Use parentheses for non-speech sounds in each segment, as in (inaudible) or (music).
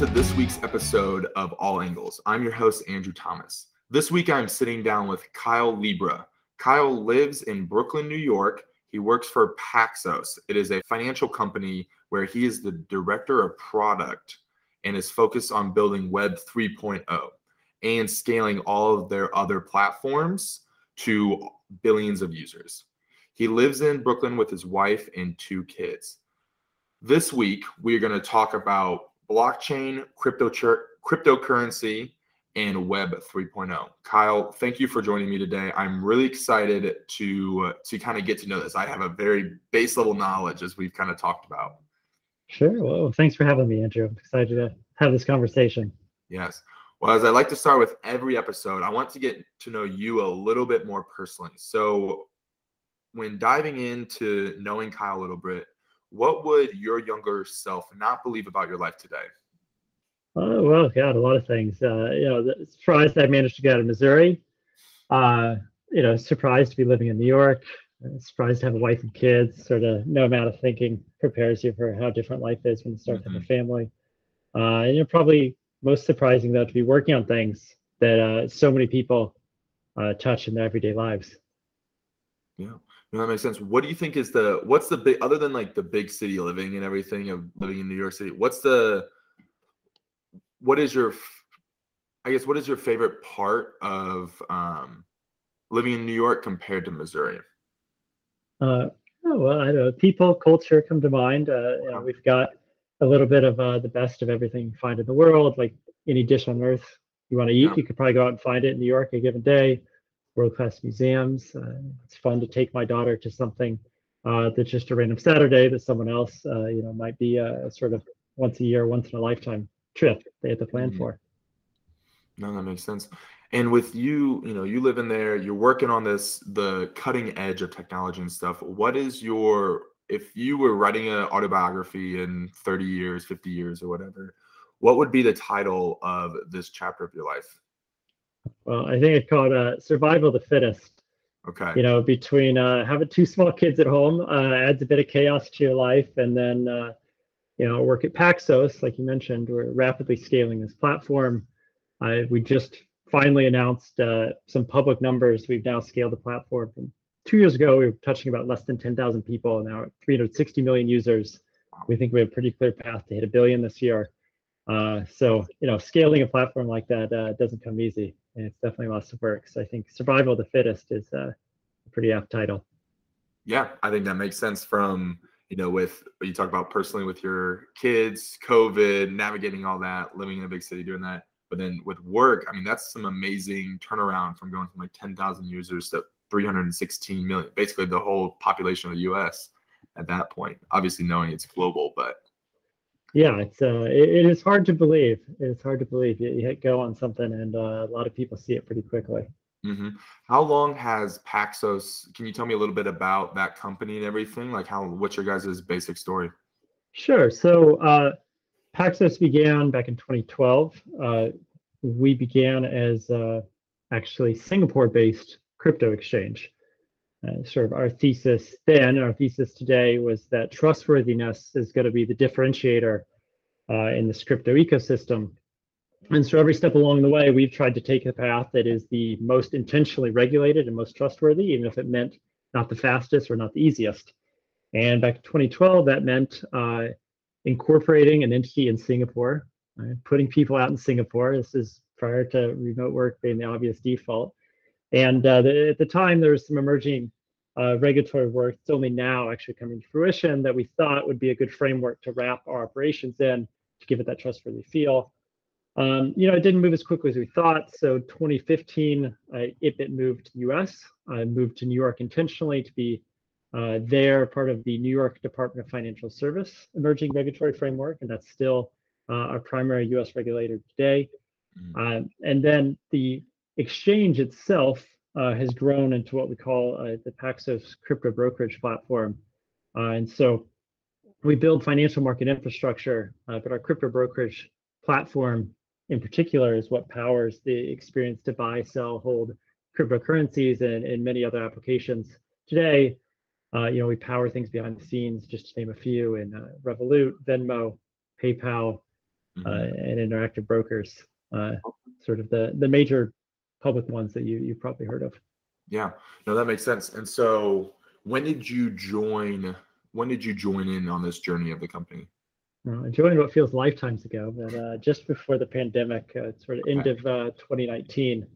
to this week's episode of All Angles. I'm your host, Andrew Thomas. This week, I'm sitting down with Kyle Libra. Kyle lives in Brooklyn, New York. He works for Paxos. It is a financial company where he is the director of product and is focused on building Web 3.0 and scaling all of their other platforms to billions of users. He lives in Brooklyn with his wife and two kids. This week, we're going to talk about blockchain, crypto cryptocurrency, and Web 3.0. Kyle, thank you for joining me today. I'm really excited to uh, to kind of get to know this. I have a very base level knowledge as we've kind of talked about. Sure. Well, thanks for having me, Andrew. I'm excited to have this conversation. Yes. Well, as I like to start with every episode, I want to get to know you a little bit more personally. So, when diving into knowing Kyle a little bit, what would your younger self not believe about your life today? Oh well, God, a lot of things. Uh, you know, surprised I managed to get out of Missouri. Uh, you know, surprised to be living in New York. Uh, surprised to have a wife and kids. Sort of no amount of thinking prepares you for how different life is when you start mm-hmm. to have a family. Uh, and you're probably most surprising though to be working on things that uh, so many people uh, touch in their everyday lives. Yeah. No, that makes sense. What do you think is the what's the big other than like the big city living and everything of living in New York City? What's the what is your I guess what is your favorite part of um, living in New York compared to Missouri? Uh, oh, well, I don't know. People, culture come to mind. Uh, you know, we've got a little bit of uh, the best of everything you find in the world. Like any dish on earth you want to eat, yeah. you could probably go out and find it in New York a given day. World class museums. Uh, it's fun to take my daughter to something uh, that's just a random Saturday that someone else, uh, you know, might be a, sort of once a year, once in a lifetime trip they had to plan mm-hmm. for. No, that makes sense. And with you, you know, you live in there, you're working on this, the cutting edge of technology and stuff. What is your, if you were writing an autobiography in 30 years, 50 years, or whatever, what would be the title of this chapter of your life? Well, I think it's called uh, Survival of the Fittest. Okay. You know, between uh, having two small kids at home uh, adds a bit of chaos to your life, and then uh, you know, work at Paxos, like you mentioned, we're rapidly scaling this platform. Uh, we just finally announced uh, some public numbers. We've now scaled the platform from two years ago. We were touching about less than 10,000 people, now 360 million users. We think we have a pretty clear path to hit a billion this year. Uh, so, you know, scaling a platform like that uh, doesn't come easy, and it's definitely lots of work. So, I think survival of the fittest is uh, a pretty apt title. Yeah, I think that makes sense from you know, with you talk about personally with your kids, COVID, navigating all that, living in a big city, doing that. But then with work, I mean, that's some amazing turnaround from going from like 10,000 users to 316 million, basically the whole population of the US at that point. Obviously, knowing it's global, but yeah, it's uh, it, it is hard to believe. It's hard to believe you, you hit go on something, and uh, a lot of people see it pretty quickly. Mm-hmm. How long has Paxos? Can you tell me a little bit about that company and everything? Like, how what's your guys' basic story? Sure. So, uh, Paxos began back in 2012. Uh, we began as uh, actually Singapore-based crypto exchange. Uh, sort of our thesis then, our thesis today was that trustworthiness is going to be the differentiator uh, in this crypto ecosystem and so every step along the way, we've tried to take a path that is the most intentionally regulated and most trustworthy, even if it meant not the fastest or not the easiest. And back in 2012, that meant uh, incorporating an entity in Singapore, right? putting people out in Singapore. This is prior to remote work being the obvious default. And uh, the, at the time, there was some emerging uh, regulatory work. It's only now actually coming to fruition that we thought would be a good framework to wrap our operations in to give it that trustworthy feel. Um, you know, it didn't move as quickly as we thought. So 2015, uh, IPIT moved to the US. I moved to New York intentionally to be uh, there, part of the New York Department of Financial Service emerging regulatory framework, and that's still uh, our primary US regulator today. Mm. and then the exchange itself uh, has grown into what we call uh, the Paxos crypto brokerage platform. Uh, and so we build financial market infrastructure, but our crypto brokerage platform in particular is what powers the experience to buy, sell, hold cryptocurrencies and, and many other applications. Today, uh, you know, we power things behind the scenes, just to name a few, in uh, Revolut, Venmo, PayPal, mm-hmm. and Interactive Brokers, sort of the the major public ones that you you probably heard of. Yeah, no, that makes sense. And so, when did you join? When did you join in on this journey of the company? Uh, I joined what feels lifetimes ago, but uh, just before the pandemic, uh, sort of end of uh, 2019,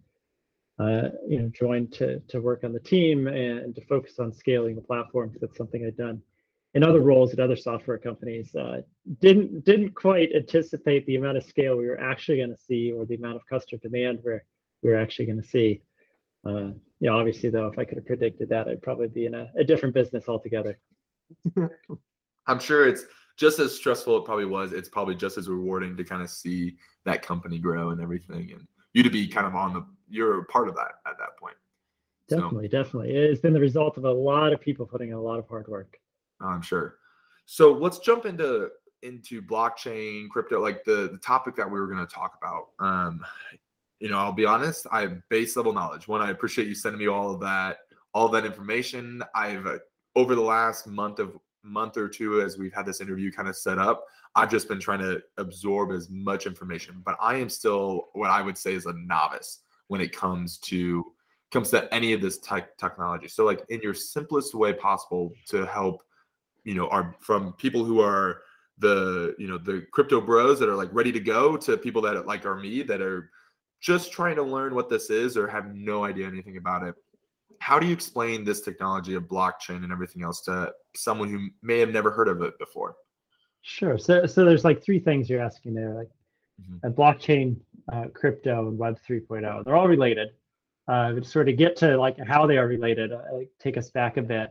uh, you know, joined to to work on the team and to focus on scaling the platform. That's something I'd done in other roles at other software companies. Uh, didn't didn't quite anticipate the amount of scale we were actually going to see, or the amount of customer demand we're we we're actually going to see. Uh, you know, obviously, though, if I could have predicted that, I'd probably be in a, a different business altogether. (laughs) I'm sure it's just as stressful it probably was. It's probably just as rewarding to kind of see that company grow and everything, and you to be kind of on the you're a part of that at that point. Definitely, so, definitely. It's been the result of a lot of people putting in a lot of hard work. I'm sure. So let's jump into into blockchain, crypto, like the the topic that we were going to talk about. Um, you know, I'll be honest, I have base level knowledge. One, I appreciate you sending me all of that, all of that information. I've uh, over the last month of month or two, as we've had this interview kind of set up, I've just been trying to absorb as much information. But I am still what I would say is a novice when it comes to comes to any of this tech technology. So, like in your simplest way possible to help, you know, are from people who are the you know the crypto bros that are like ready to go to people that like are me that are just trying to learn what this is or have no idea anything about it. How do you explain this technology of blockchain and everything else to someone who may have never heard of it before? Sure. So so there's like three things you're asking there like mm-hmm. blockchain uh, crypto and web 3.0 they're all related. Uh, to sort of get to like how they are related uh, take us back a bit.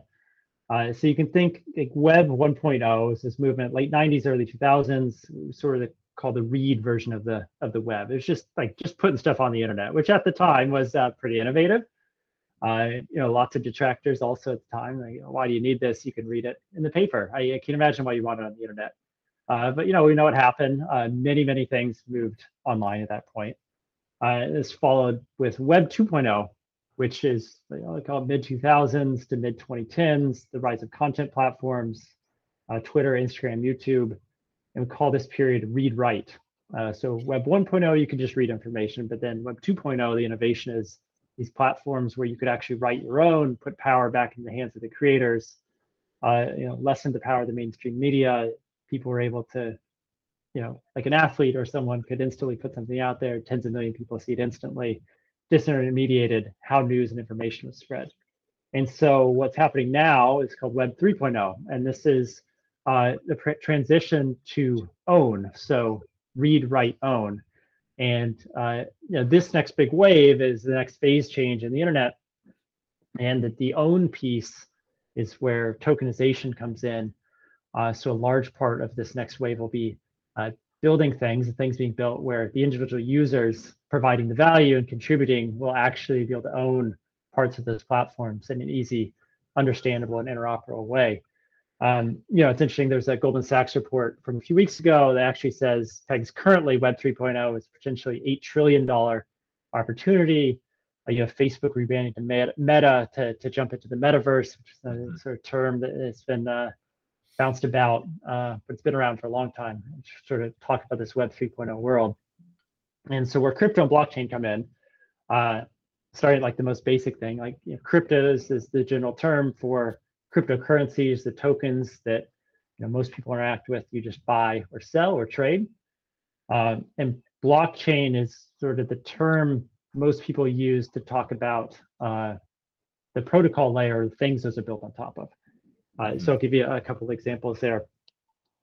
Uh, so you can think like web 1.0 is this movement late 90s early 2000s sort of the called the read version of the of the web. It was just like just putting stuff on the internet, which at the time was uh, pretty innovative. Uh, you know, lots of detractors also at the time. Like, why do you need this? You can read it in the paper. I, I can imagine why you want it on the internet. Uh, but you know, we know what happened. Uh, many many things moved online at that point. Uh, this followed with Web 2.0, which is you know, call it mid 2000s to mid 2010s. The rise of content platforms, uh, Twitter, Instagram, YouTube and we call this period read write. Uh, so Web 1.0, you can just read information, but then Web 2.0, the innovation is these platforms where you could actually write your own, put power back in the hands of the creators, uh, you know, lessen the power of the mainstream media. People were able to, you know, like an athlete or someone could instantly put something out there, tens of million people see it instantly, disintermediated how news and information was spread. And so what's happening now is called Web 3.0, and this is uh, the pr- transition to own. So read, write, own. And uh, you know, this next big wave is the next phase change in the internet. And that the own piece is where tokenization comes in. Uh, so a large part of this next wave will be uh, building things, things being built where the individual users providing the value and contributing will actually be able to own parts of those platforms in an easy, understandable, and interoperable way. Um, you know, it's interesting. There's a Goldman Sachs report from a few weeks ago that actually says pegs currently Web 3.0 is potentially eight trillion dollar opportunity. Uh, you have Facebook rebranding to Meta to, to jump into the metaverse, which is a mm-hmm. sort of term that has been uh, bounced about, uh, but it's been around for a long time. Sort of talk about this Web 3.0 world. And so where crypto and blockchain come in, uh, starting like the most basic thing, like you know, cryptos is the general term for cryptocurrencies, the tokens that you know most people interact with, you just buy or sell or trade. Um, and blockchain is sort of the term most people use to talk about uh, the protocol layer, the things those are built on top of. Uh, so I'll give you a couple of examples there.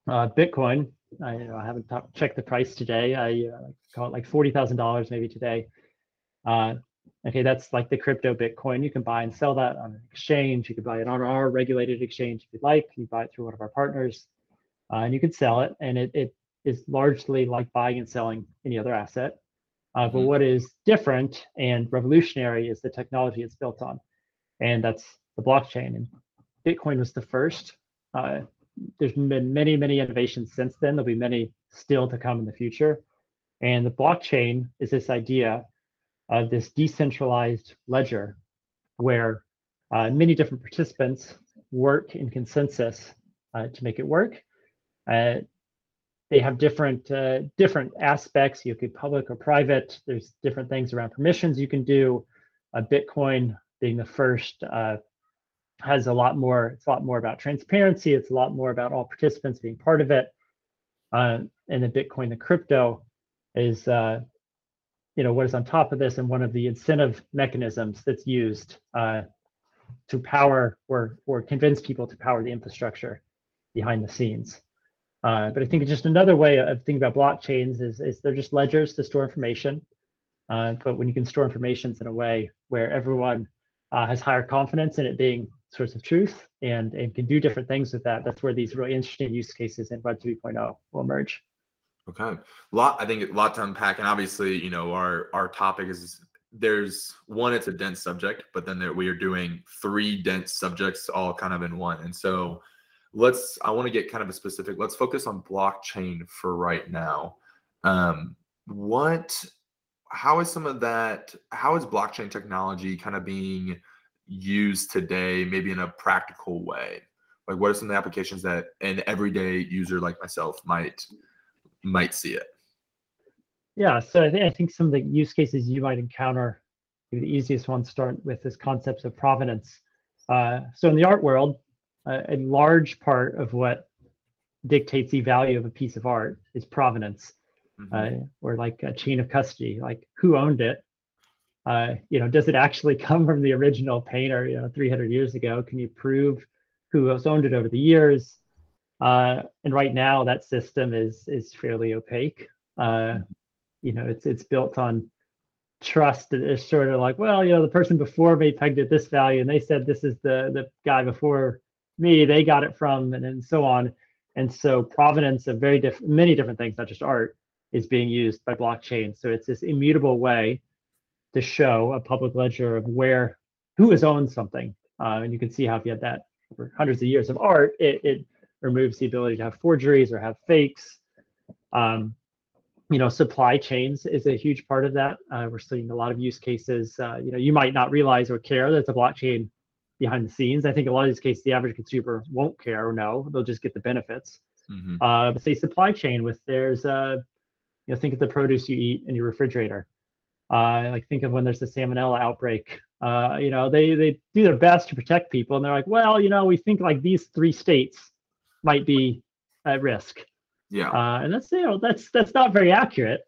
Uh, Bitcoin, I, you know, I haven't checked the price today. I uh, call it like forty thousand dollars maybe today. Okay, that's like the crypto Bitcoin. You can buy and sell that on an exchange. You can buy it on our regulated exchange if you'd like. You buy it through one of our partners, uh, and you can sell it. And it, it is largely like buying and selling any other asset. Uh, but mm-hmm. what is different and revolutionary is the technology it's built on, and that's the blockchain. And Bitcoin was the first. Uh, there's been many, many innovations since then. There'll be many still to come in the future. And the blockchain is this idea of this decentralized ledger where uh, many different participants work in consensus uh, to make it work. Uh, they have different uh, different aspects. You could public or private. There's different things around permissions you can do. Uh, Bitcoin being the first uh, has a lot more. It's a lot more about transparency. It's a lot more about all participants being part of it. Uh, and the Bitcoin, the crypto, is uh, you know what is on top of this and one of the incentive mechanisms that's used uh, to power or or convince people to power the infrastructure behind the scenes. Uh, but I think just another way of thinking about blockchains is, is they're just ledgers to store information. Uh, but when you can store information in a way where everyone uh, has higher confidence in it being source of truth and, and can do different things with that, that's where these really interesting use cases in Web 3.0 will emerge. Okay, a lot. I think a lot to unpack, and obviously, you know, our our topic is there's one. It's a dense subject, but then there, we are doing three dense subjects all kind of in one, and so let's i want to get kind of a specific let's focus on blockchain for right now um what how is some of that how is blockchain technology kind of being used today maybe in a practical way like what are some of the applications that an everyday user like myself might might see it. Yeah so i think i think some of the use cases you might encounter the easiest one start with this concepts of provenance. Uh, so in the art world a, a large part of what dictates the value of a piece of art is provenance mm-hmm. uh, or like a chain of custody like who owned it? Uh, you know does it actually (laughs) come from the original painter you know 300 years ago? Can you prove who has owned it over the years uh, and right now that system is is fairly opaque. Uh, mm-hmm. you know it's it's built on trust is sort of like well you know the person before me pegged it this value and they said this is the the guy before me they got it from and, and so on. And so provenance of very different many different things not just art is being used by blockchain. So it's this immutable way to show a public ledger of where who has owned something. Uh, and you can see how if you had that for hundreds of years of art it, it removes the ability to have forgeries or have fakes um, you know supply chains is a huge part of that uh, we're seeing a lot of use cases uh, you know you might not realize or care that it's a blockchain behind the scenes. I think a lot of these cases, the average consumer won't care or know; they'll just get the benefits. Mm-hmm. Uh, but say supply chain with there's uh, you know, think of the produce you eat in your refrigerator. Uh, like think of when there's the salmonella outbreak. Uh, you know, they they do their best to protect people, and they're like, well, you know, we think like these three states might be at risk. Yeah. Uh, and that's you know that's that's not very accurate.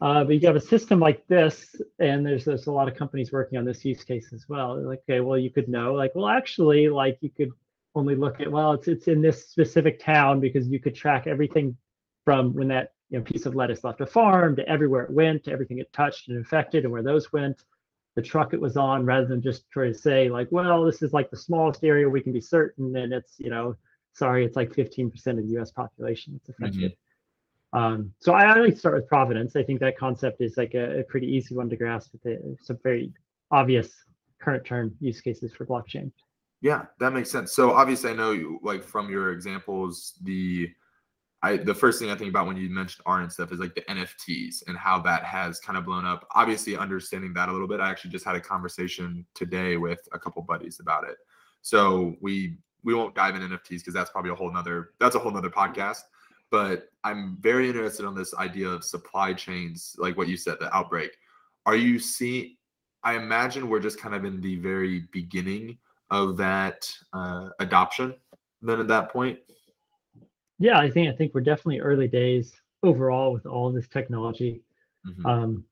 Uh, but you have a system like this, and there's there's a lot of companies working on this use case as well. Like, okay, well, you could know, like, well, actually, like you could only look at, well, it's it's in this specific town because you could track everything from when that you know piece of lettuce left a farm to everywhere it went, to everything it touched and infected, and where those went, the truck it was on, rather than just try to say like, well, this is like the smallest area we can be certain, and it's you know, sorry, it's like 15% of the U.S. population that's affected. Mm-hmm um, so I, to start with providence. I think that concept is like a, a pretty easy one to grasp with some very obvious current term use cases for blockchain. Yeah, that makes sense. So obviously, I know you, like from your examples, the I the first thing I think about when you mentioned art and stuff is like the NFTs and how that has kind of blown up. Obviously, understanding that a little bit, I actually just had a conversation today with a couple buddies about it. So we we won't dive in NFTs because that's probably a whole nother that's a whole nother podcast but I'm very interested on this idea of supply chains, like what you said, the outbreak. Are you seeing? I imagine we're just kind of in the very beginning of that uh, adoption. Then at that point. Yeah, I think I think we're definitely early days overall with all this technology. Mm-hmm. Um,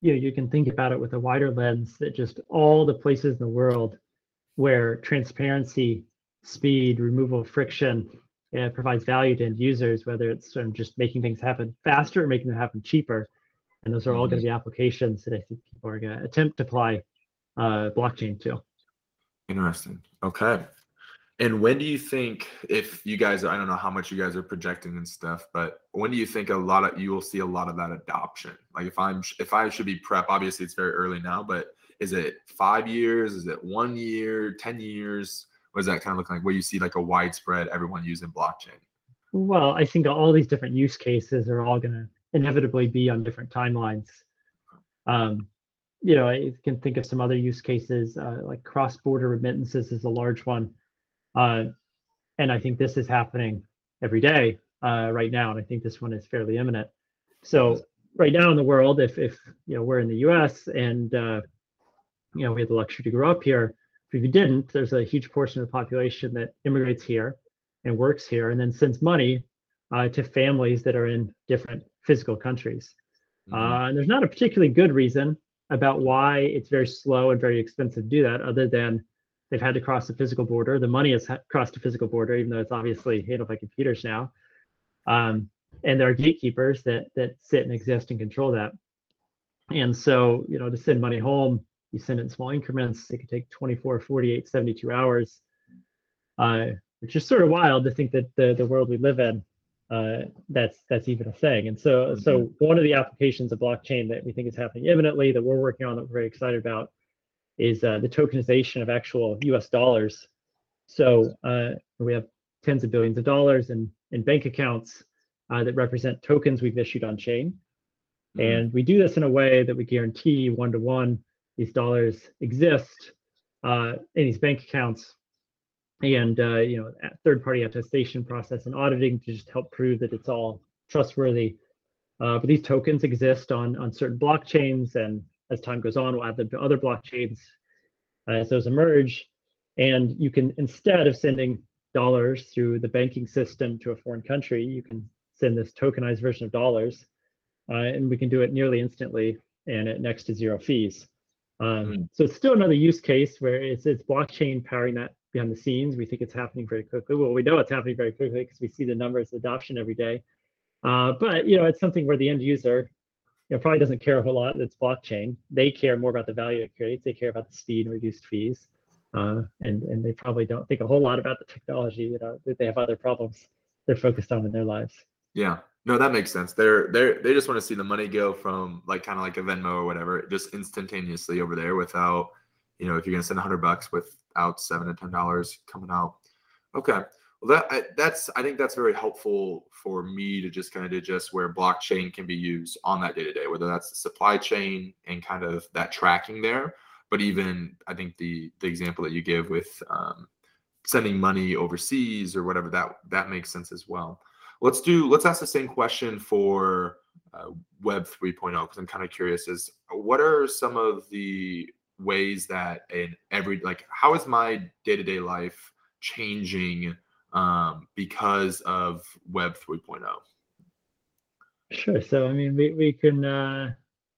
you know, you can think about it with a wider lens that just all the places in the world where transparency, speed, removal of friction, it provides value to end users, whether it's um, just making things happen faster or making them happen cheaper. And those are all mm-hmm. going to be applications that I think people are going to attempt to apply uh, blockchain to. Interesting. Okay. And when do you think, if you guys, I don't know how much you guys are projecting and stuff, but when do you think a lot of you will see a lot of that adoption? Like if I'm, if I should be prep, obviously it's very early now, but is it five years? Is it one year, 10 years? What does that kind of look like? Where you see like a widespread everyone using blockchain? Well, I think all these different use cases are all going to inevitably be on different timelines. Um, you know, I can think of some other use cases uh, like cross-border remittances is a large one, uh, and I think this is happening every day. uh, right now, and I think this one is fairly imminent. So right now in the world, if if you know we're in the U.S. and uh, you know we had the luxury to grow up here, if you didn't, there's a huge portion of the population that immigrates here and works here, and then sends money uh, to families that are in different physical countries. Mm-hmm. Uh, and there's not a particularly good reason about why it's very slow and very expensive to do that, other than they've had to cross the physical border. The money has crossed the physical border, even though it's obviously handled by computers now. Um, and there are gatekeepers that that sit and exist and control that. And so, you know, to send money home, you send it in small increments. It could take 24, 48, 72 hours, uh, which is sort of wild to think that the the world we live in uh, that's that's even a thing. And so mm-hmm. so one of the applications of blockchain that we think is happening imminently that we're working on that we're very excited about is uh, the tokenization of actual U.S. dollars. So uh, we have tens of billions of dollars in in bank accounts uh, that represent tokens we've issued on chain, mm-hmm. and we do this in a way that we guarantee one to one these dollars exist uh, in these bank accounts. And uh, you know third party attestation process and auditing to just help prove that it's all trustworthy. Uh, but these tokens exist on on certain blockchains and as time goes on we'll add them to other blockchains uh, as those emerge. And you can instead of sending dollars through the banking system to a foreign country you can send this tokenized version of dollars uh, and we can do it nearly instantly and at next to zero fees um, mm. so it's still another use case where it's it's blockchain powering that behind the scenes. We think it's happening very quickly. Well, we know it's happening very quickly because we see the numbers of adoption every day. Uh, but you know, it's something where the end user you know, probably doesn't care a whole lot. It's blockchain. They care more about the value it creates. They care about the speed and reduced fees. Uh, and and they probably don't think a whole lot about the technology. You know, that they have other problems they're focused on in their lives. Yeah, no, that makes sense. They're they're they just want to see the money go from like kind of like a Venmo or whatever, just instantaneously over there without, you know, if you're gonna send hundred bucks without seven to ten dollars coming out. Okay, well that that's I think that's very helpful for me to just kind of digest where blockchain can be used on that day to day, whether that's the supply chain and kind of that tracking there, but even I think the the example that you give with um, sending money overseas or whatever that that makes sense as well. Let's do let's ask the same question for uh, Web 3.0 because I'm kind of curious. Is what are some of the ways that in every like how is my day-to-day life changing um, because of web 3.0 sure so i mean we, we can uh,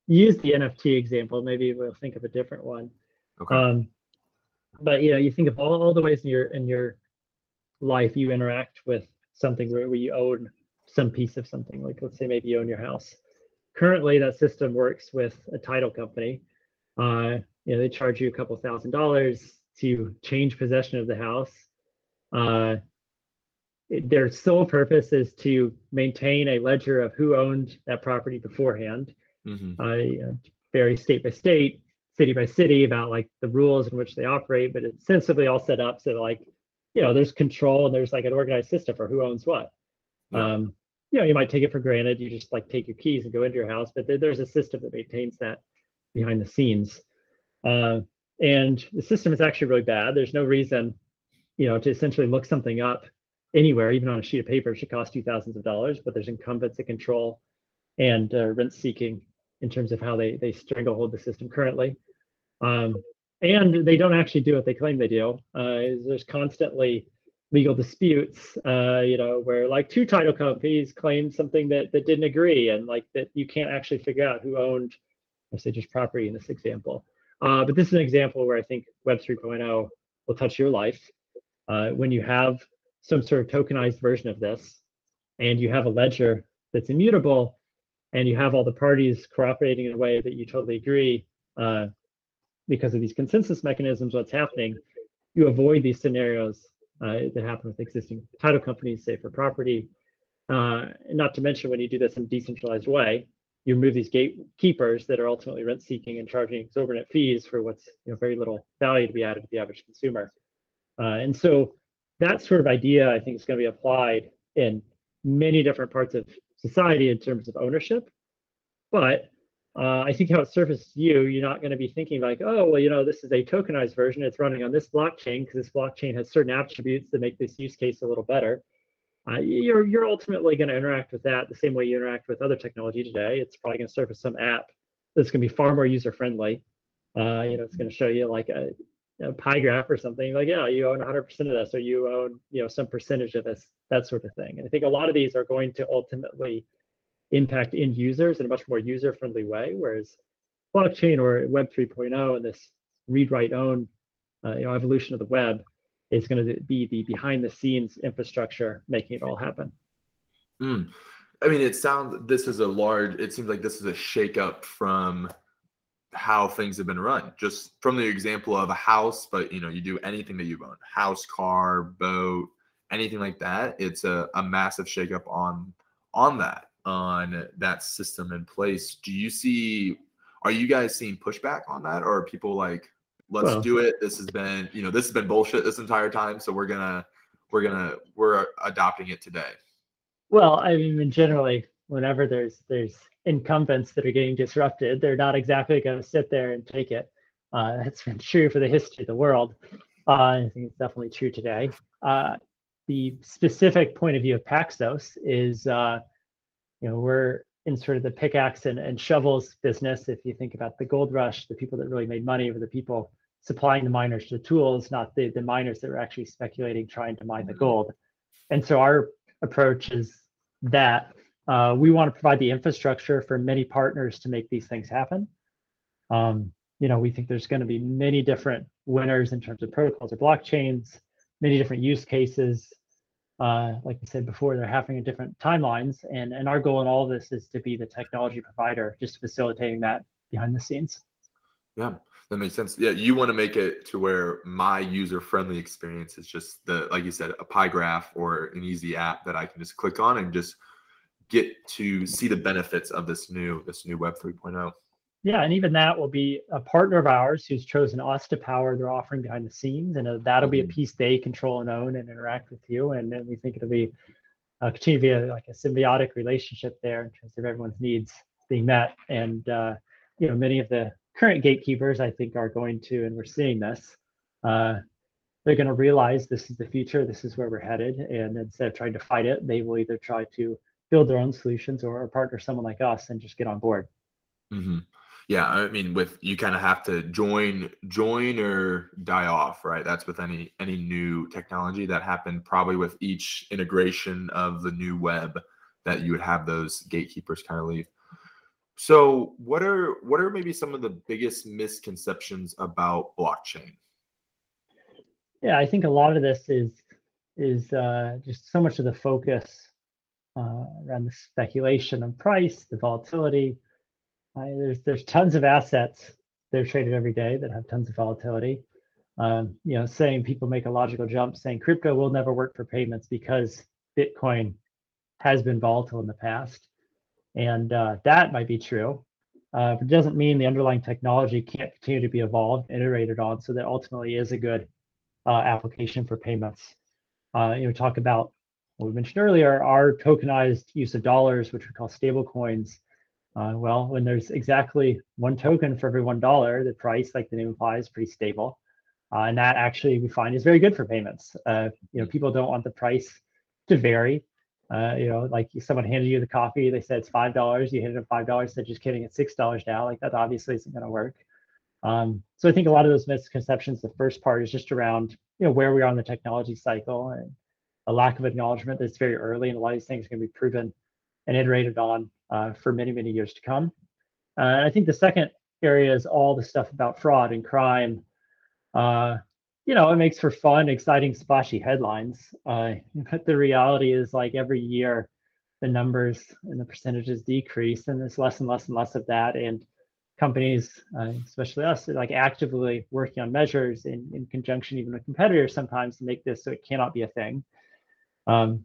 use the nft example maybe we'll think of a different one okay. um, but you know you think of all, all the ways in your in your life you interact with something where, you own some piece of something like let's say maybe you own your house. Currently that system works with a title company. Uh, you know they charge you a couple thousand dollars to change possession of the house. Uh, their sole purpose is to maintain a ledger of who owned that property beforehand. Mm-hmm. uh, you know, vary state by state city by city about like the rules in which they operate but it's sensibly all set up so like you know there's control and there's like an organized system for who owns what yeah. um, you know you might take it for granted you just like take your keys and go into your house but there's a system that maintains that behind the scenes uh, and the system is actually really bad. There's no reason, you know, to essentially look something up anywhere, even on a sheet of paper, it should cost you thousands of dollars. But there's incumbents that control and uh, rent seeking in terms of how they they stranglehold the system currently. Um, and they don't actually do what they claim they do. Uh, there's constantly legal disputes, uh, you know, where like two title companies claim something that that didn't agree, and like that you can't actually figure out who owned, just property in this example. Uh, but this is an example where I think Web 3.0 will touch your life. Uh, when you have some sort of tokenized version of this, and you have a ledger that's immutable, and you have all the parties cooperating in a way that you totally agree uh, because of these consensus mechanisms, what's happening, you avoid these scenarios uh, that happen with existing title companies, say for property. Uh, not to mention when you do this in a decentralized way, you remove these gatekeepers that are ultimately rent seeking and charging exorbitant fees for what's you know very little value to be added to the average consumer. Uh, and so that sort of idea, I think, is going to be applied in many different parts of society in terms of ownership. But uh, I think how it surfaces you, you're not going to be thinking like, oh, well, you know, this is a tokenized version. It's running on this blockchain because this blockchain has certain attributes that make this use case a little better. uh, you're you're ultimately going to interact with that the same way you interact with other technology today. It's probably going to surface some app that's going to be far more user friendly. Uh, you know, it's going to show you like a, a pie graph or something like, yeah, you own 100% of this, or you own you know some percentage of this, that sort of thing. And I think a lot of these are going to ultimately impact end users in a much more user friendly way, whereas blockchain or Web 3.0 and this read write own uh, you know evolution of the web is going to be the behind the scenes infrastructure making it all happen. Mm. I mean, it sounds this is a large. It seems like this is a shakeup from how things have been run. Just from the example of a house, but you know, you do anything that you own, house, car, boat, anything like that. It's a, a massive shakeup on on that on that system in place. Do you see? Are you guys seeing pushback on that, or are people like, let's well, do it. This has been, you know, this has been bullshit this entire time. So we're gonna, we're gonna, we're adopting it today. Well, I mean, generally, whenever there's there's incumbents that are getting disrupted, they're not exactly going to sit there and take it. Uh, that's been true for the history of the world. Uh, I think it's definitely true today. Uh, the specific point of view of Paxos is, uh, you know, we're in sort of the pickaxe and, and shovels business. If you think about the gold rush, the people that really made money were the people supplying the miners the tools, not the, the miners that were actually speculating trying to mine the gold. And so our approach is that uh, we want to provide the infrastructure for many partners to make these things happen. Um, you know, we think there's going to be many different winners in terms of protocols or blockchains, many different use cases. Uh, like I said before, they're having in different timelines, and and our goal in all of this is to be the technology provider, just facilitating that behind the scenes. Yeah. That makes sense. Yeah, you want to make it to where my user friendly experience is just the like you said, a pie graph or an easy app that I can just click on and just get to see the benefits of this new this new Web 3.0. Yeah, and even that will be a partner of ours who's chosen us to power their offering behind the scenes, and uh, that'll be a mm-hmm. piece they control and own and interact with you. And then we think it'll be uh, continue to be a, like a symbiotic relationship there in terms of everyone's needs being met. And uh, you know, many of the current gatekeepers, I think, are going to, and we're seeing this, uh, they're going to realize this is the future, this is where we're headed. And instead of trying to fight it, they will either try to build their own solutions or, or partner someone like us and just get on board. Mm-hmm. Yeah, I mean, with you kind of have to join, join or die off, right? That's with any any new technology that happened. Probably with each integration of the new web, that you would have those gatekeepers kind of leave. So, what are what are maybe some of the biggest misconceptions about blockchain? Yeah, I think a lot of this is is uh, just so much of the focus uh, around the speculation on price, the volatility. Uh, there's there's tons of assets that are traded every day that have tons of volatility. Um, you know, saying people make a logical jump, saying crypto will never work for payments because Bitcoin has been volatile in the past. And uh, that might be true. Uh, but it doesn't mean the underlying technology can't continue to be evolved, iterated on, so that ultimately is a good uh, application for payments. Uh, you know, talk about what we mentioned earlier, our tokenized use of dollars, which we call stable coins. Uh, well, when there's exactly one token for every one dollar, the price, like the name implies, is pretty stable. Uh, and that actually we find is very good for payments. you know, people don't want the price to vary. Uh, you know, like someone handed you the coffee, they said it's five dollars, you handed them five dollars, said just kidding, it's six dollars now. Like that obviously isn't going to work. Um, so I think a lot of those misconceptions, the first part is just around you know where we are in the technology cycle and a lack of acknowledgement that it's very early and a lot of these things are going to be proven and iterated on uh, for many many years to come. Uh, and I think the second area is all the stuff about fraud and crime. Uh, you know, it makes for fun, exciting, splashy headlines. Uh, (laughs) but the reality is, like every year, the numbers and the percentages decrease, and there's less and less and less of that. And companies, uh, especially us, like actively working on measures in, in conjunction even with competitors sometimes to make this so it cannot be a thing. Um,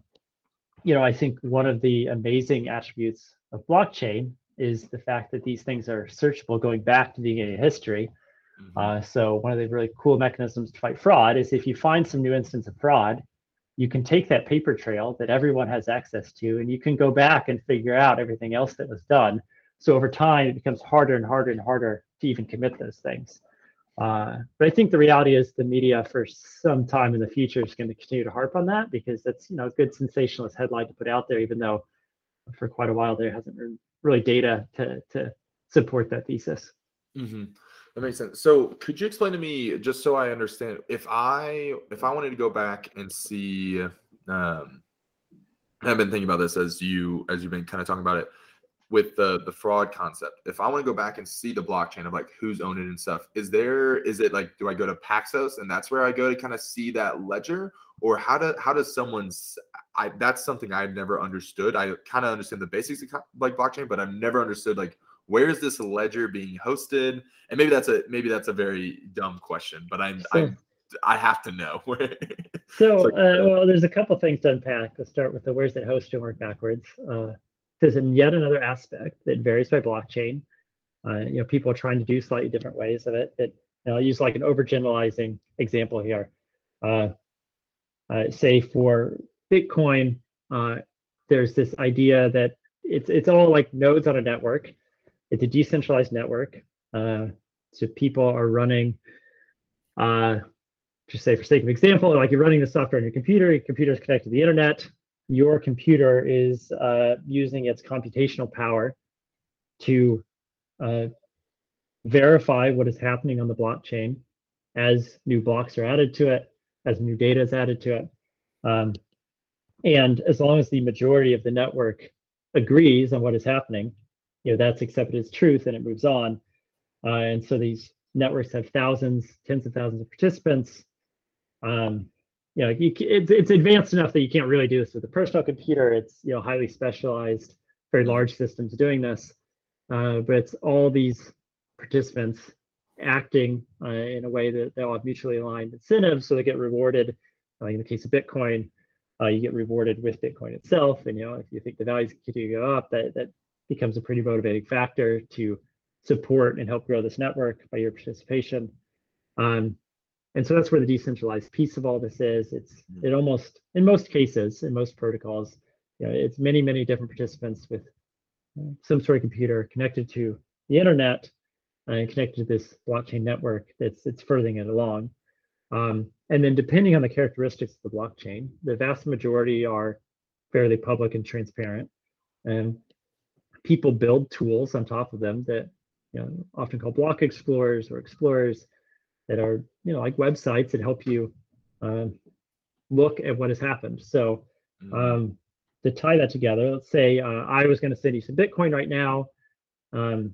you know, I think one of the amazing attributes of blockchain is the fact that these things are searchable going back to the beginning of history. Mm-hmm. Uh, so one of the really cool mechanisms to fight fraud is if you find some new instance of fraud, you can take that paper trail that everyone has access to, and you can go back and figure out everything else that was done. So over time, it becomes harder and harder and harder to even commit those things. Uh, but I think the reality is the media for some time in the future is going to continue to harp on that because that's you know a good sensationalist headline to put out there, even though for quite a while there hasn't been really data to to support that thesis. Mm-hmm. That makes sense. So, could you explain to me, just so I understand, if I if I wanted to go back and see, um, I've been thinking about this as you as you've been kind of talking about it with the the fraud concept. If I want to go back and see the blockchain of like who's owned it and stuff, is there is it like do I go to Paxos and that's where I go to kind of see that ledger, or how do how does someone's I that's something I've never understood. I kind of understand the basics of like blockchain, but I've never understood like where is this ledger being hosted? And maybe that's a maybe that's a very dumb question, but I'm so, I'm I have to know. (laughs) so, like, uh, well, there's a couple things to unpack. Let's start with the where's it hosted and work backwards. Uh, there's yet another aspect that varies by blockchain. Uh, you know, people are trying to do slightly different ways of it. That I'll use like an overgeneralizing example here. Uh, uh, say for Bitcoin, uh, there's this idea that it's it's all like nodes on a network. It's a decentralized network. Uh, so people are running, uh, just say for sake of example, like you're running the software on your computer. Your computer is connected to the internet your computer is uh, using its computational power to uh, verify what is happening on the blockchain as new blocks are added to it, as new data is added to it. Um, and as long as the majority of the network agrees on what is happening, you know, that's accepted as truth and it moves on. Uh, and so these networks have thousands, tens of thousands of participants. Um, you know, you, it's, it's advanced enough that you can't really do this with a personal computer. It's, you know, highly specialized, very large systems doing this. Uh, but it's all these participants acting uh, in a way that they'll have mutually aligned incentives so they get rewarded. Uh, in the case of Bitcoin, uh, you get rewarded with Bitcoin itself. And, you know, if you think the values continue to go up, that, that becomes a pretty motivating factor to support and help grow this network by your participation. Um, and so that's where the decentralized piece of all this is. It's mm-hmm. it almost in most cases, in most protocols, you know, it's many, many different participants with uh, some sort of computer connected to the internet and connected to this blockchain network that's it's furthering it along. Um, and then depending on the characteristics of the blockchain, the vast majority are fairly public and transparent. And people build tools on top of them that you know often called block explorers or explorers that are you know like websites that help you um, look at what has happened. So mm-hmm. um, to tie that together, let's say uh, I was going to send you some Bitcoin right now. Um,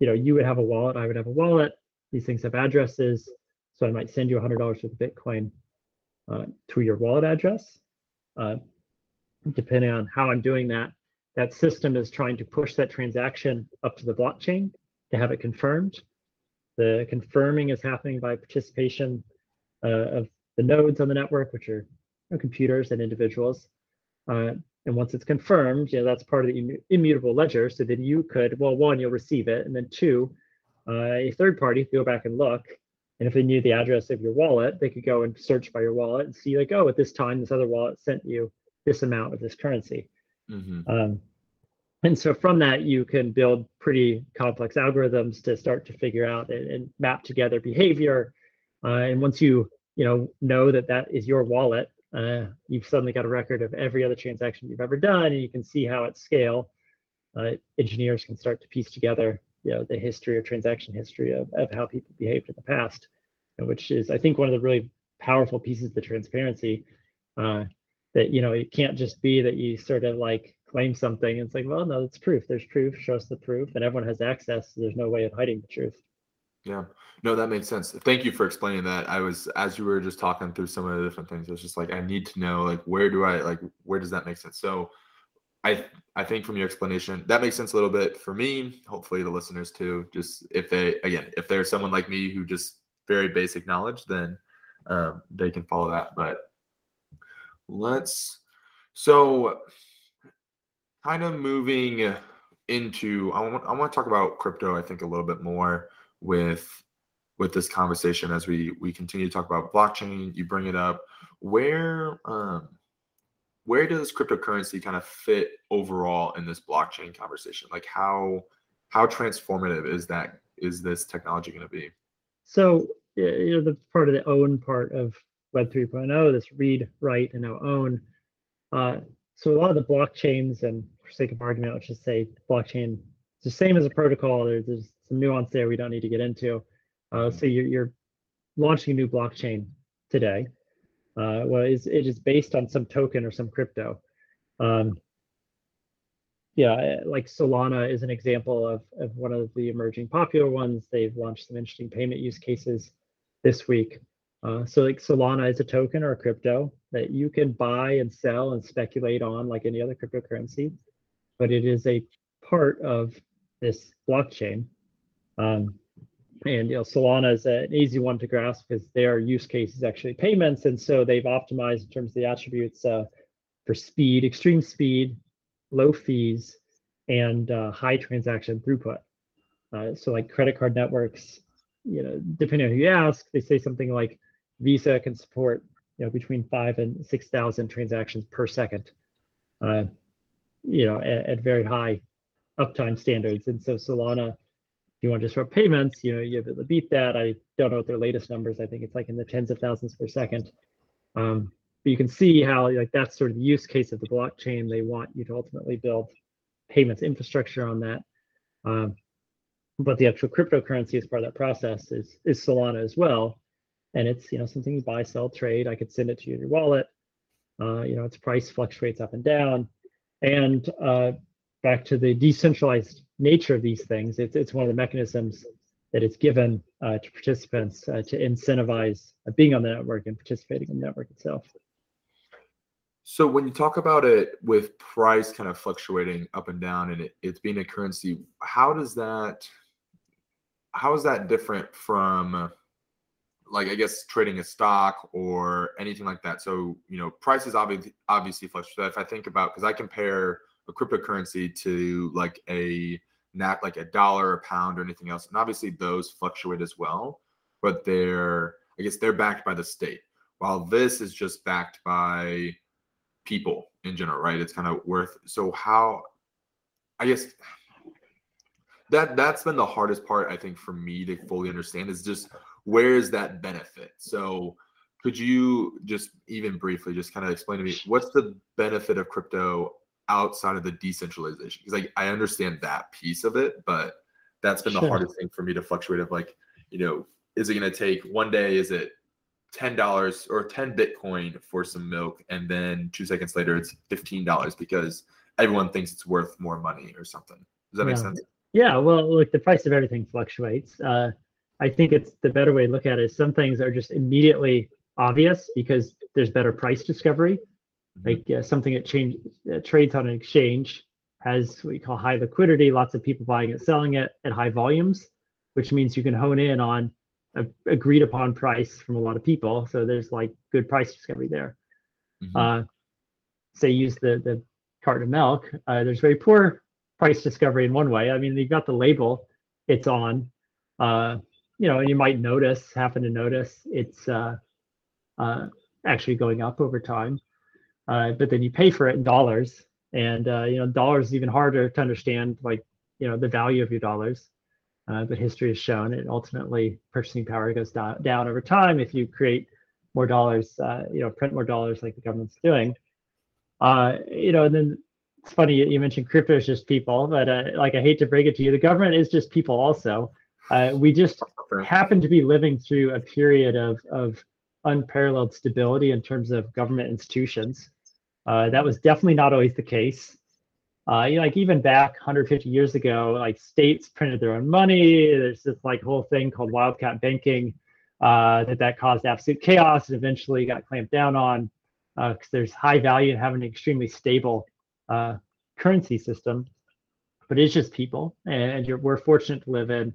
you know, you would have a wallet, I would have a wallet. These things have addresses, so I might send you $100 worth of Bitcoin uh, to your wallet address. Uh, depending on how I'm doing that, that system is trying to push that transaction up to the blockchain to have it confirmed. The confirming is happening by participation uh, of the nodes on the network, which are you know, computers and individuals. Uh, and once it's confirmed, you know, that's part of the immutable ledger. So then you could, well, one, you'll receive it. And then two, uh, a third party could go back and look. And if they knew the address of your wallet, they could go and search by your wallet and see like, oh, at this time, this other wallet sent you this amount of this currency. Mm-hmm. Um, and so from that, you can build pretty complex algorithms to start to figure out and, and map together behavior. Uh, and once you you know know that that is your wallet, uh, you've suddenly got a record of every other transaction you've ever done, and you can see how at scale, uh, engineers can start to piece together you know the history or transaction history of, of how people behaved in the past, which is I think one of the really powerful pieces of the transparency. That you know it can't just be that you sort of like claim something. It's like, well, no, it's proof. There's proof. Show us the proof, and everyone has access. So there's no way of hiding the truth. Yeah, no, that makes sense. Thank you for explaining that. I was as you were just talking through some of the different things. I was just like, I need to know, like, where do I like, where does that make sense? So, I I think from your explanation, that makes sense a little bit for me. Hopefully, the listeners too. Just if they again, if there's someone like me who just very basic knowledge, then um, they can follow that. But let's so kind of moving into I want I want to talk about crypto I think a little bit more with with this conversation as we we continue to talk about blockchain. You bring it up. Where um where does cryptocurrency kind of fit overall in this blockchain conversation? Like how how transformative is that is this technology going to be? So you know the part of the own part of Web 3.0, this read, write, and now own. Uh, so a lot of the blockchains, and for sake of argument, let's just say blockchain is the same as a protocol. There's, there's some nuance there we don't need to get into. Uh, so you're, you're launching a new blockchain today. Uh, well, it's, it is based on some token or some crypto. Um, yeah, eh, like Solana is an example of, of one of the emerging popular ones. They've launched some interesting payment use cases this week. Uh, so like Solana is a token or a crypto that you can buy and sell and speculate on like any other cryptocurrency, but it is a part of this blockchain. Um, and you know, Solana is an easy one to grasp because their use case is actually payments, and so they've optimized in terms of the attributes uh, for speed, extreme speed, low fees, and uh, high transaction throughput. Uh, so like credit card networks, you know, depending on who you ask, they say something like Visa can support you know between five and six thousand transactions per second. Uh, you know, at, at very high uptime standards, and so Solana if you want to disrupt payments, you know, you have to beat that. I don't know what their latest numbers. I think it's like in the tens of thousands per second. Um, but you can see how like that's sort of the use case of the blockchain. They want you to ultimately build payments infrastructure on that. Um, but the actual cryptocurrency as part of that process is is Solana as well. And it's you know something you buy, sell, trade. I could send it to you in your wallet. Uh, you know, its price fluctuates up and down. And uh, back to the decentralized nature of these things, it's, it's one of the mechanisms that is given uh, to participants uh, to incentivize uh, being on the network and participating in the network itself. So when you talk about it with price kind of fluctuating up and down and it, it's being a currency, how does that how is that different from like I guess trading a stock or anything like that? So, you know, prices obviously obviously fluctuate. If I think about because I compare a cryptocurrency to like a not like a dollar, a pound, or anything else. And obviously those fluctuate as well, but they're I guess they're backed by the state. While this is just backed by people in general, right? It's kind of worth so how I guess that that's been the hardest part I think for me to fully understand is just where is that benefit? So could you just even briefly just kind of explain to me what's the benefit of crypto outside of the decentralization because like I understand that piece of it, but that's been the sure. hardest thing for me to fluctuate of like, you know, is it going to take one day? Is it ten dollars or ten Bitcoin for some milk, and then two seconds later it's fifteen dollars because everyone thinks it's worth more money or something? Does that yeah. make sense? Yeah. Well, look, the price of everything fluctuates. Uh, I think it's the better way to look at it is some things are just immediately obvious because there's better price discovery like uh, something that change uh, trades on an exchange has what we call high liquidity, lots of people buying it, selling it at high volumes, which means you can hone in on a agreed upon price from a lot of people. So there's like good price discovery there. Mm-hmm. Uh, say use the the carton of milk. Uh, there's very poor price discovery in one way. I mean, you've got the label it's on. Uh, you know, and you might notice, happen to notice, it's uh, uh, actually going up over time uh, but then you pay for it in dollars, and uh, you know dollars is even harder to understand, like you know the value of your dollars. Uh, but history has shown it ultimately purchasing power goes down, down over time if you create more dollars, uh, you know, print more dollars like the government's doing. You know, and then it's funny you mentioned crypto is just people, but like I hate to break it to you, the government is just people also. Uh, we just happen to be living through a period of of unparalleled stability in terms of government institutions. Uh, that was definitely not always the case. Uh, like even back 150 years ago, like states printed their own money. There's this like whole thing called wildcat banking uh, that that caused absolute chaos and eventually got clamped down on because uh, there's high value in having an extremely stable uh, currency system. But it's just people, and we're fortunate to live in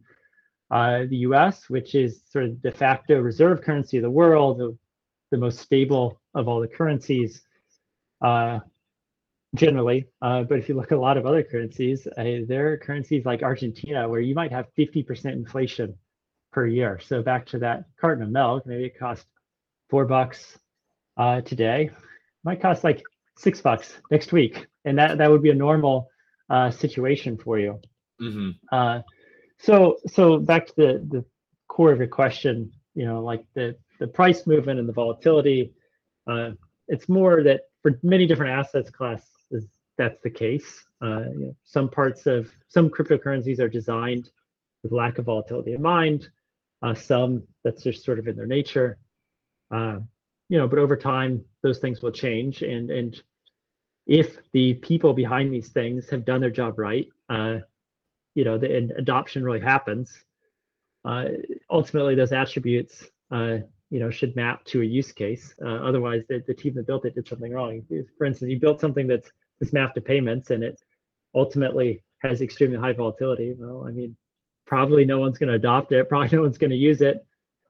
uh, the U.S., which is sort of de facto reserve currency of the world, the, the most stable of all the currencies uh, generally. Uh, but if you look at a lot of other currencies, uh, there are currencies like Argentina where you might have 50% inflation per year. So back to that carton of milk, maybe it costs four bucks uh, today, might cost like six bucks next week, and that that would be a normal uh, situation for you. Mm-hmm. So so back to the the core of your question, you know, like the the price movement and the volatility. Uh, it's more that for many different assets classes, that's the case. Uh, you know, some parts of some cryptocurrencies are designed with lack of volatility in mind. Uh, some that's just sort of in their nature. Uh, you know, but over time, those things will change. And and if the people behind these things have done their job right, uh, you know, the adoption really happens. Uh, ultimately, those attributes, uh, you know, should map to a use case. Uh, otherwise, the, the team that built it did something wrong. For instance, you built something that's this mapped to payments, and it ultimately has extremely high volatility. Well, I mean, probably no one's going to adopt it. (laughs) Probably no one's going to use it,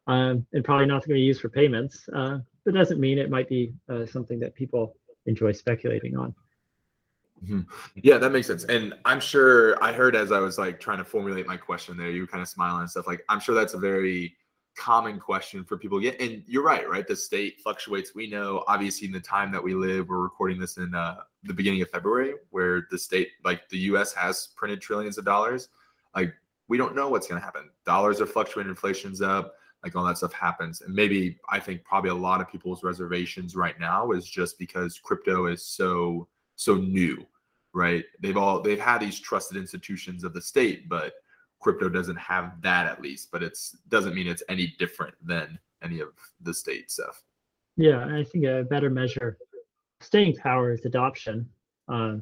um, and probably not going to be used for payments. Uh, that doesn't mean it might be uh, something that people enjoy speculating on. Mm-hmm. Yeah, that makes sense. And I'm sure I heard as I was like trying to formulate my question there, you were kind of smiling and stuff. Like, I'm sure that's a very common question for people Yeah, and you're right right the state fluctuates we know obviously in the time that we live we're recording this in uh, the beginning of february where the state like the us has printed trillions of dollars like we don't know what's going to happen dollars are fluctuating inflation's up like all that stuff happens and maybe i think probably a lot of people's reservations right now is just because crypto is so so new right they've all they've had these trusted institutions of the state but crypto doesn't have that at least but it's doesn't mean it's any different than any of the state stuff yeah i think a better measure staying power is adoption um,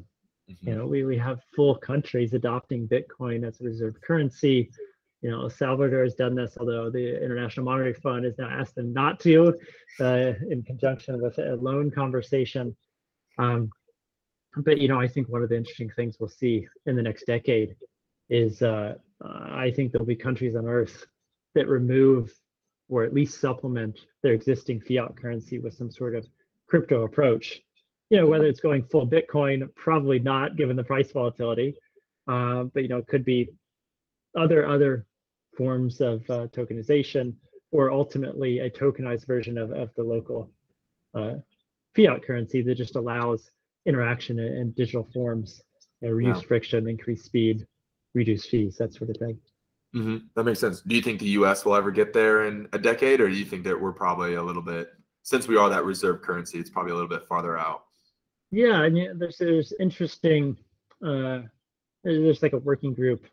mm-hmm. you know we, we have full countries adopting bitcoin as a reserve currency you know, El Salvador has done this, although the International Monetary Fund has now asked them not to, uh, in conjunction with a loan conversation. Um, but you know, I think one of the interesting things we'll see in the next decade is uh, uh, I think there'll be countries on Earth that remove or at least supplement their existing fiat currency with some sort of crypto approach. You know, whether it's going full Bitcoin, probably not, given the price volatility. Uh, but you know, it could be other other forms of uh, tokenization, or ultimately a tokenized version of, of the local uh, fiat currency that just allows interaction and in digital forms, you know, reduce yeah. friction, increase speed, reduce fees, that sort of thing. Mm-hmm. That makes sense. Do you think the U.S. will ever get there in a decade, or do you think that we're probably a little bit, since we are that reserve currency, it's probably a little bit farther out? Yeah, I mean, there's there's interesting. Uh, there's like a working group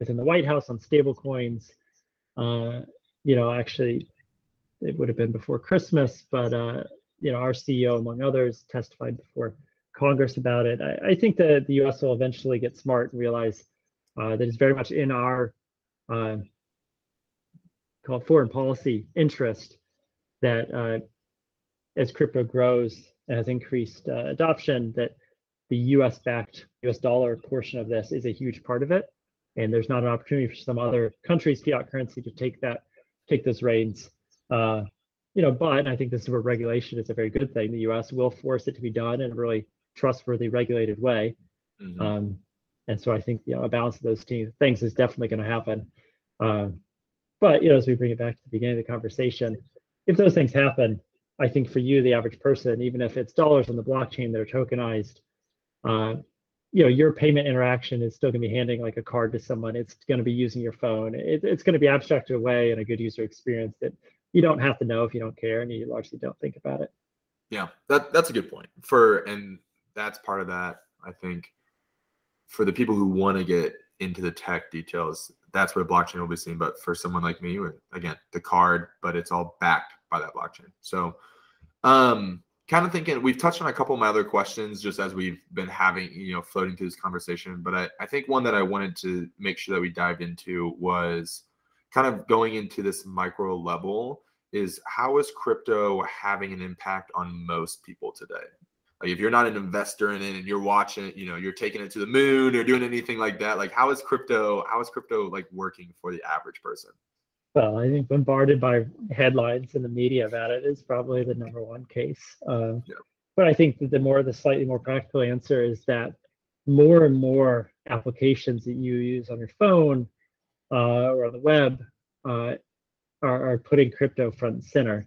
within the White House on stablecoins. Uh, you know, actually, it would have been before Christmas, but uh, you know, our CEO, among others, testified before Congress about it. I, I think that the U.S. will eventually get smart and realize uh, that it's very much in our uh, foreign policy interest that uh, as crypto grows and has increased uh, adoption, that the U.S. backed U.S. dollar portion of this is a huge part of it and there's not an opportunity for some other country's fiat currency to take that, take those reins. Uh, you know, but I think this is where regulation is a very good thing. The U.S. will force it to be done in a really trustworthy, regulated way. Mm-hmm. Um, and so I think you know a balance of those two things is definitely going to happen. Uh, but you know, as we bring it back to the beginning of the conversation, if those things happen, I think for you, the average person, even if it's dollars on the blockchain that are tokenized, uh, you know your payment interaction is still going to be handing like a card to someone it's going to be using your phone it, it's going to be abstracted away in a good user experience that you don't have to know if you don't care and you largely don't think about it yeah that that's a good point for and that's part of that i think. For the people who want to get into the tech details that's where blockchain will be seen but for someone like me again the card but it's all backed by that blockchain. So um kind of thinking we've touched on a couple of my other questions just as we've been having you know floating through this conversation but I, I think one that i wanted to make sure that we dived into was kind of going into this micro level is how is crypto having an impact on most people today like if you're not an investor in it and you're watching you know you're taking it to the moon or doing anything like that like how is crypto how is crypto like working for the average person well, I think bombarded by headlines in the media about it is probably the number one case. Uh, yeah. But I think that the more, the slightly more practical answer is that more and more applications that you use on your phone uh, or on the web uh, are, are, putting crypto front and center.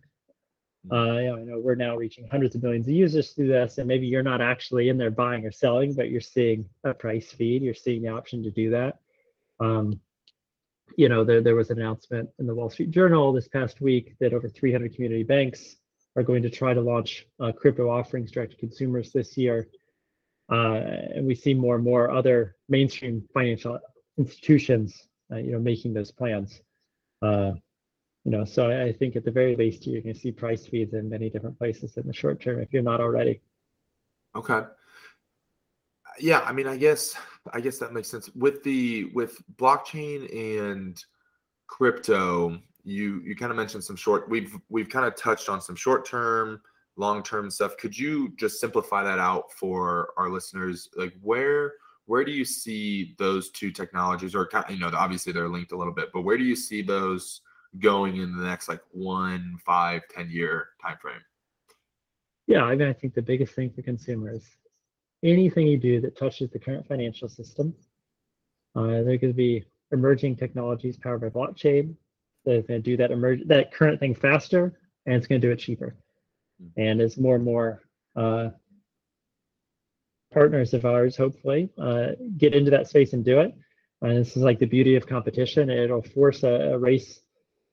Uh, you know, we're now reaching hundreds of millions of users through this, and maybe you're not actually in there buying or selling, but you're seeing a price feed. You're seeing the option to do that. Um, you know, there, there was an announcement in the Wall Street Journal this past week that over 300 community banks are going to try to launch uh, crypto offerings direct to consumers this year. Uh, and we see more and more other mainstream financial institutions, uh, you know, making those plans. You know, so I, I think at the very least, you're going to see price feeds in many different places in the short term if you're not already. Okay. Yeah, I mean, I guess I guess that makes sense. With the with blockchain and crypto, you you kind of mentioned some short we've we've kind of touched on some short term long term stuff could you just simplify that out for our listeners like where where do you see those two technologies or you know obviously they're linked a little bit but where do you see those going in the next like one five ten year time frame yeah i mean i think the biggest thing for consumers anything you do that touches the current financial system uh, there to be emerging technologies powered by blockchain that's going to do that emerge that current thing faster and it's going to do it cheaper hmm. and as more and more uh, partners of ours hopefully uh, get into that space and do it and this is like the beauty of competition it'll force a, a, race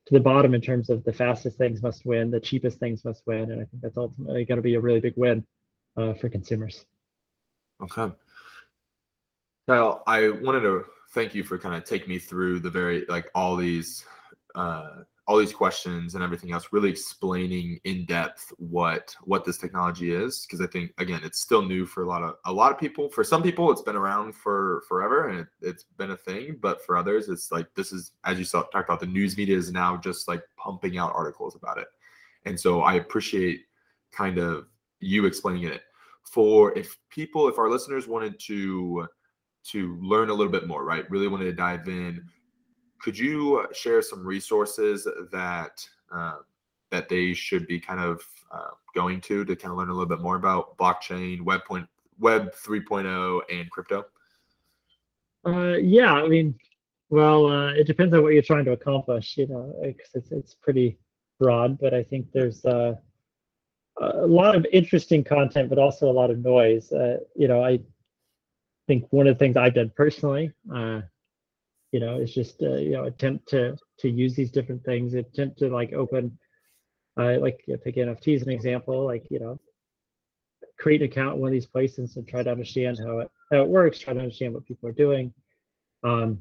to the bottom in terms of the fastest things must win the cheapest things must win and i think that's ultimately going to be a really big win uh, for consumers. Okay. Kyle i wanted to thank you for kind of taking me through the very like all these uh, all these questions and everything else, really explaining in depth what what this technology is. Because I think again, it's still new for a lot of a lot of people. For some people, it's been around for forever and it, has been a thing. But for others, it's like this is as you saw talked about. The news media is now just like pumping out articles about it, and so I appreciate kind of you explaining it. For if people, if our listeners wanted to to learn a little bit more, right? Really wanted to dive in could you share some resources that uh, that they should be kind of uh, going to to kind of learn a little bit more about blockchain, web point, web 3.0, and crypto? Uh, yeah, I mean, well, uh, it depends on what you're trying to accomplish. You know, it's it's pretty broad, but I think there's uh, a lot of interesting content, but also a lot of noise. Uh, you know, I think one of the things I've done personally uh, you know it's just uh, you know attempt to to use these different things attempt to like open uh, like take nft as an example like you know create an account in one of these places and try to understand how it how it works try to understand what people are doing. Um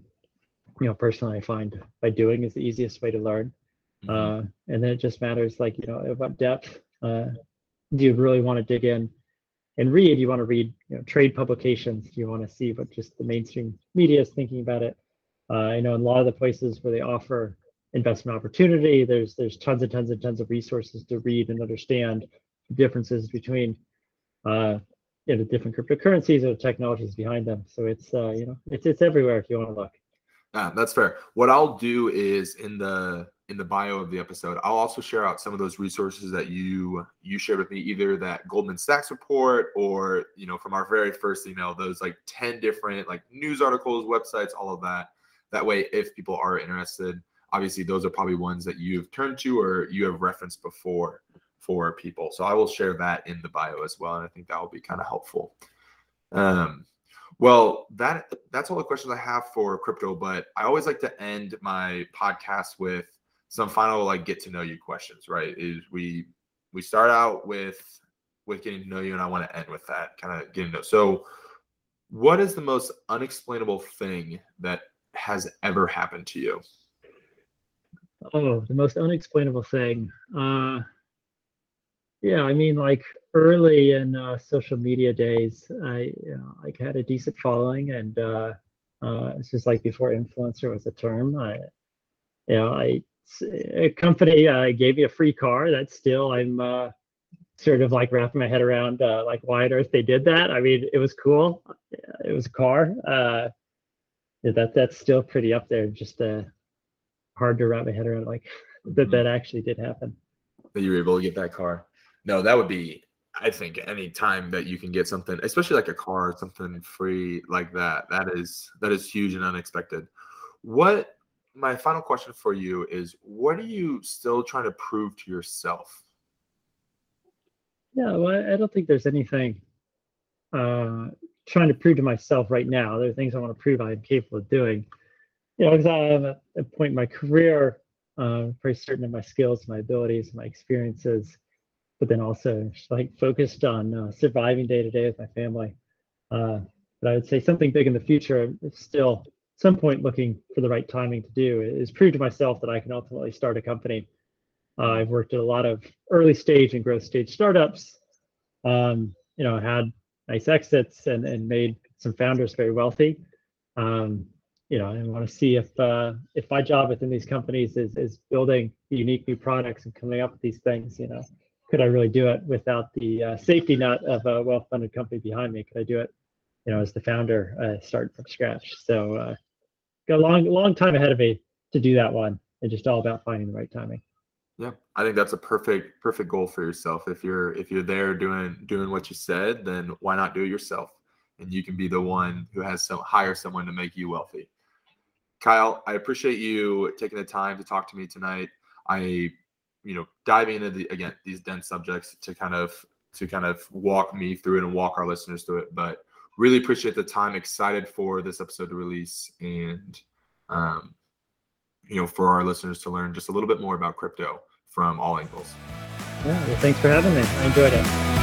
you know personally i find by doing is the easiest way to learn. Mm-hmm. uh and then it just matters like you know what depth. Uh do you really want to dig in and read? You want to read you know trade publications? Do you want to see what just the mainstream media is thinking about it uh, I know in a lot of the places where they offer investment opportunity, there's there's tons and tons and tons of resources to read and understand differences between uh, you know, different cryptocurrencies or the technologies behind them. So it's uh, you know it's it's everywhere if you want to look. Yeah, that's fair. What I'll do is in the in the bio of the episode, I'll also share out some of those resources that you you shared with me, either that Goldman Sachs report or you know from our very first email, those like ten different like news articles, websites, all of that. That way, if people are interested, obviously those are probably ones that you've turned to or you have referenced before for people. So I will share that in the bio as well, and I think that will be kind of helpful. Um, well, that that's all the questions I have for crypto, but I always like to end my podcast with some final like get to know you questions. Right? Is we we start out with with getting to know you, and I want to end with that kind of getting to know. So, what is the most unexplainable thing that has ever happened to you? Oh, the most unexplainable thing. Uh, yeah, I mean, like early in uh, social media days, I you know, like had a decent following, and uh, uh, it's just like before influencer was a term. I, you know, I a company uh, gave me a free car. That's still I'm uh, sort of like wrapping my head around uh, like why on earth they did that. I mean, it was cool. It was a car. Uh, yeah, that that's still pretty up there. Just uh, hard to wrap my head around like (laughs) that mm-hmm. that actually did happen. That you were able to get that car. No, that would be. I think any time that you can get something, especially like a car, something free like that, that is that is huge and unexpected. What my final question for you is: What are you still trying to prove to yourself? Yeah, well, I don't think there's anything uh, trying to prove to myself right now. There are things I want to prove I am capable of doing. you know, because I'm at a point in my career, uh, very certain of my skills, my abilities, my experiences, but then also like focused on uh, surviving day to day with my family. Uh, but I would say something big in the future, still some point looking for the right timing to do is prove to myself that I can ultimately start a company. Uh, I've worked at a lot of early stage and growth stage startups. Um, you know, had nice exits and, and made some founders very wealthy. Um, you know, I want to see if uh, if my job within these companies is is building unique new products and coming up with these things. You know, could I really do it without the uh, safety net of a well-funded company behind me? Could I do it, you know, as the founder, uh, start from scratch? So, uh, got a long long time ahead of me to do that one. It's just all about finding the right timing. Yeah, I think that's a perfect perfect goal for yourself. If you're if you're there doing doing what you said, then why not do it yourself? And you can be the one who has some hire someone to make you wealthy. Kyle, I appreciate you taking the time to talk to me tonight. I, you know, diving into the again these dense subjects to kind of to kind of walk me through it and walk our listeners through it. But really appreciate the time. Excited for this episode to release and um, you know, for our listeners to learn just a little bit more about crypto from all angles. Yeah, well, thanks for having me. I enjoyed it.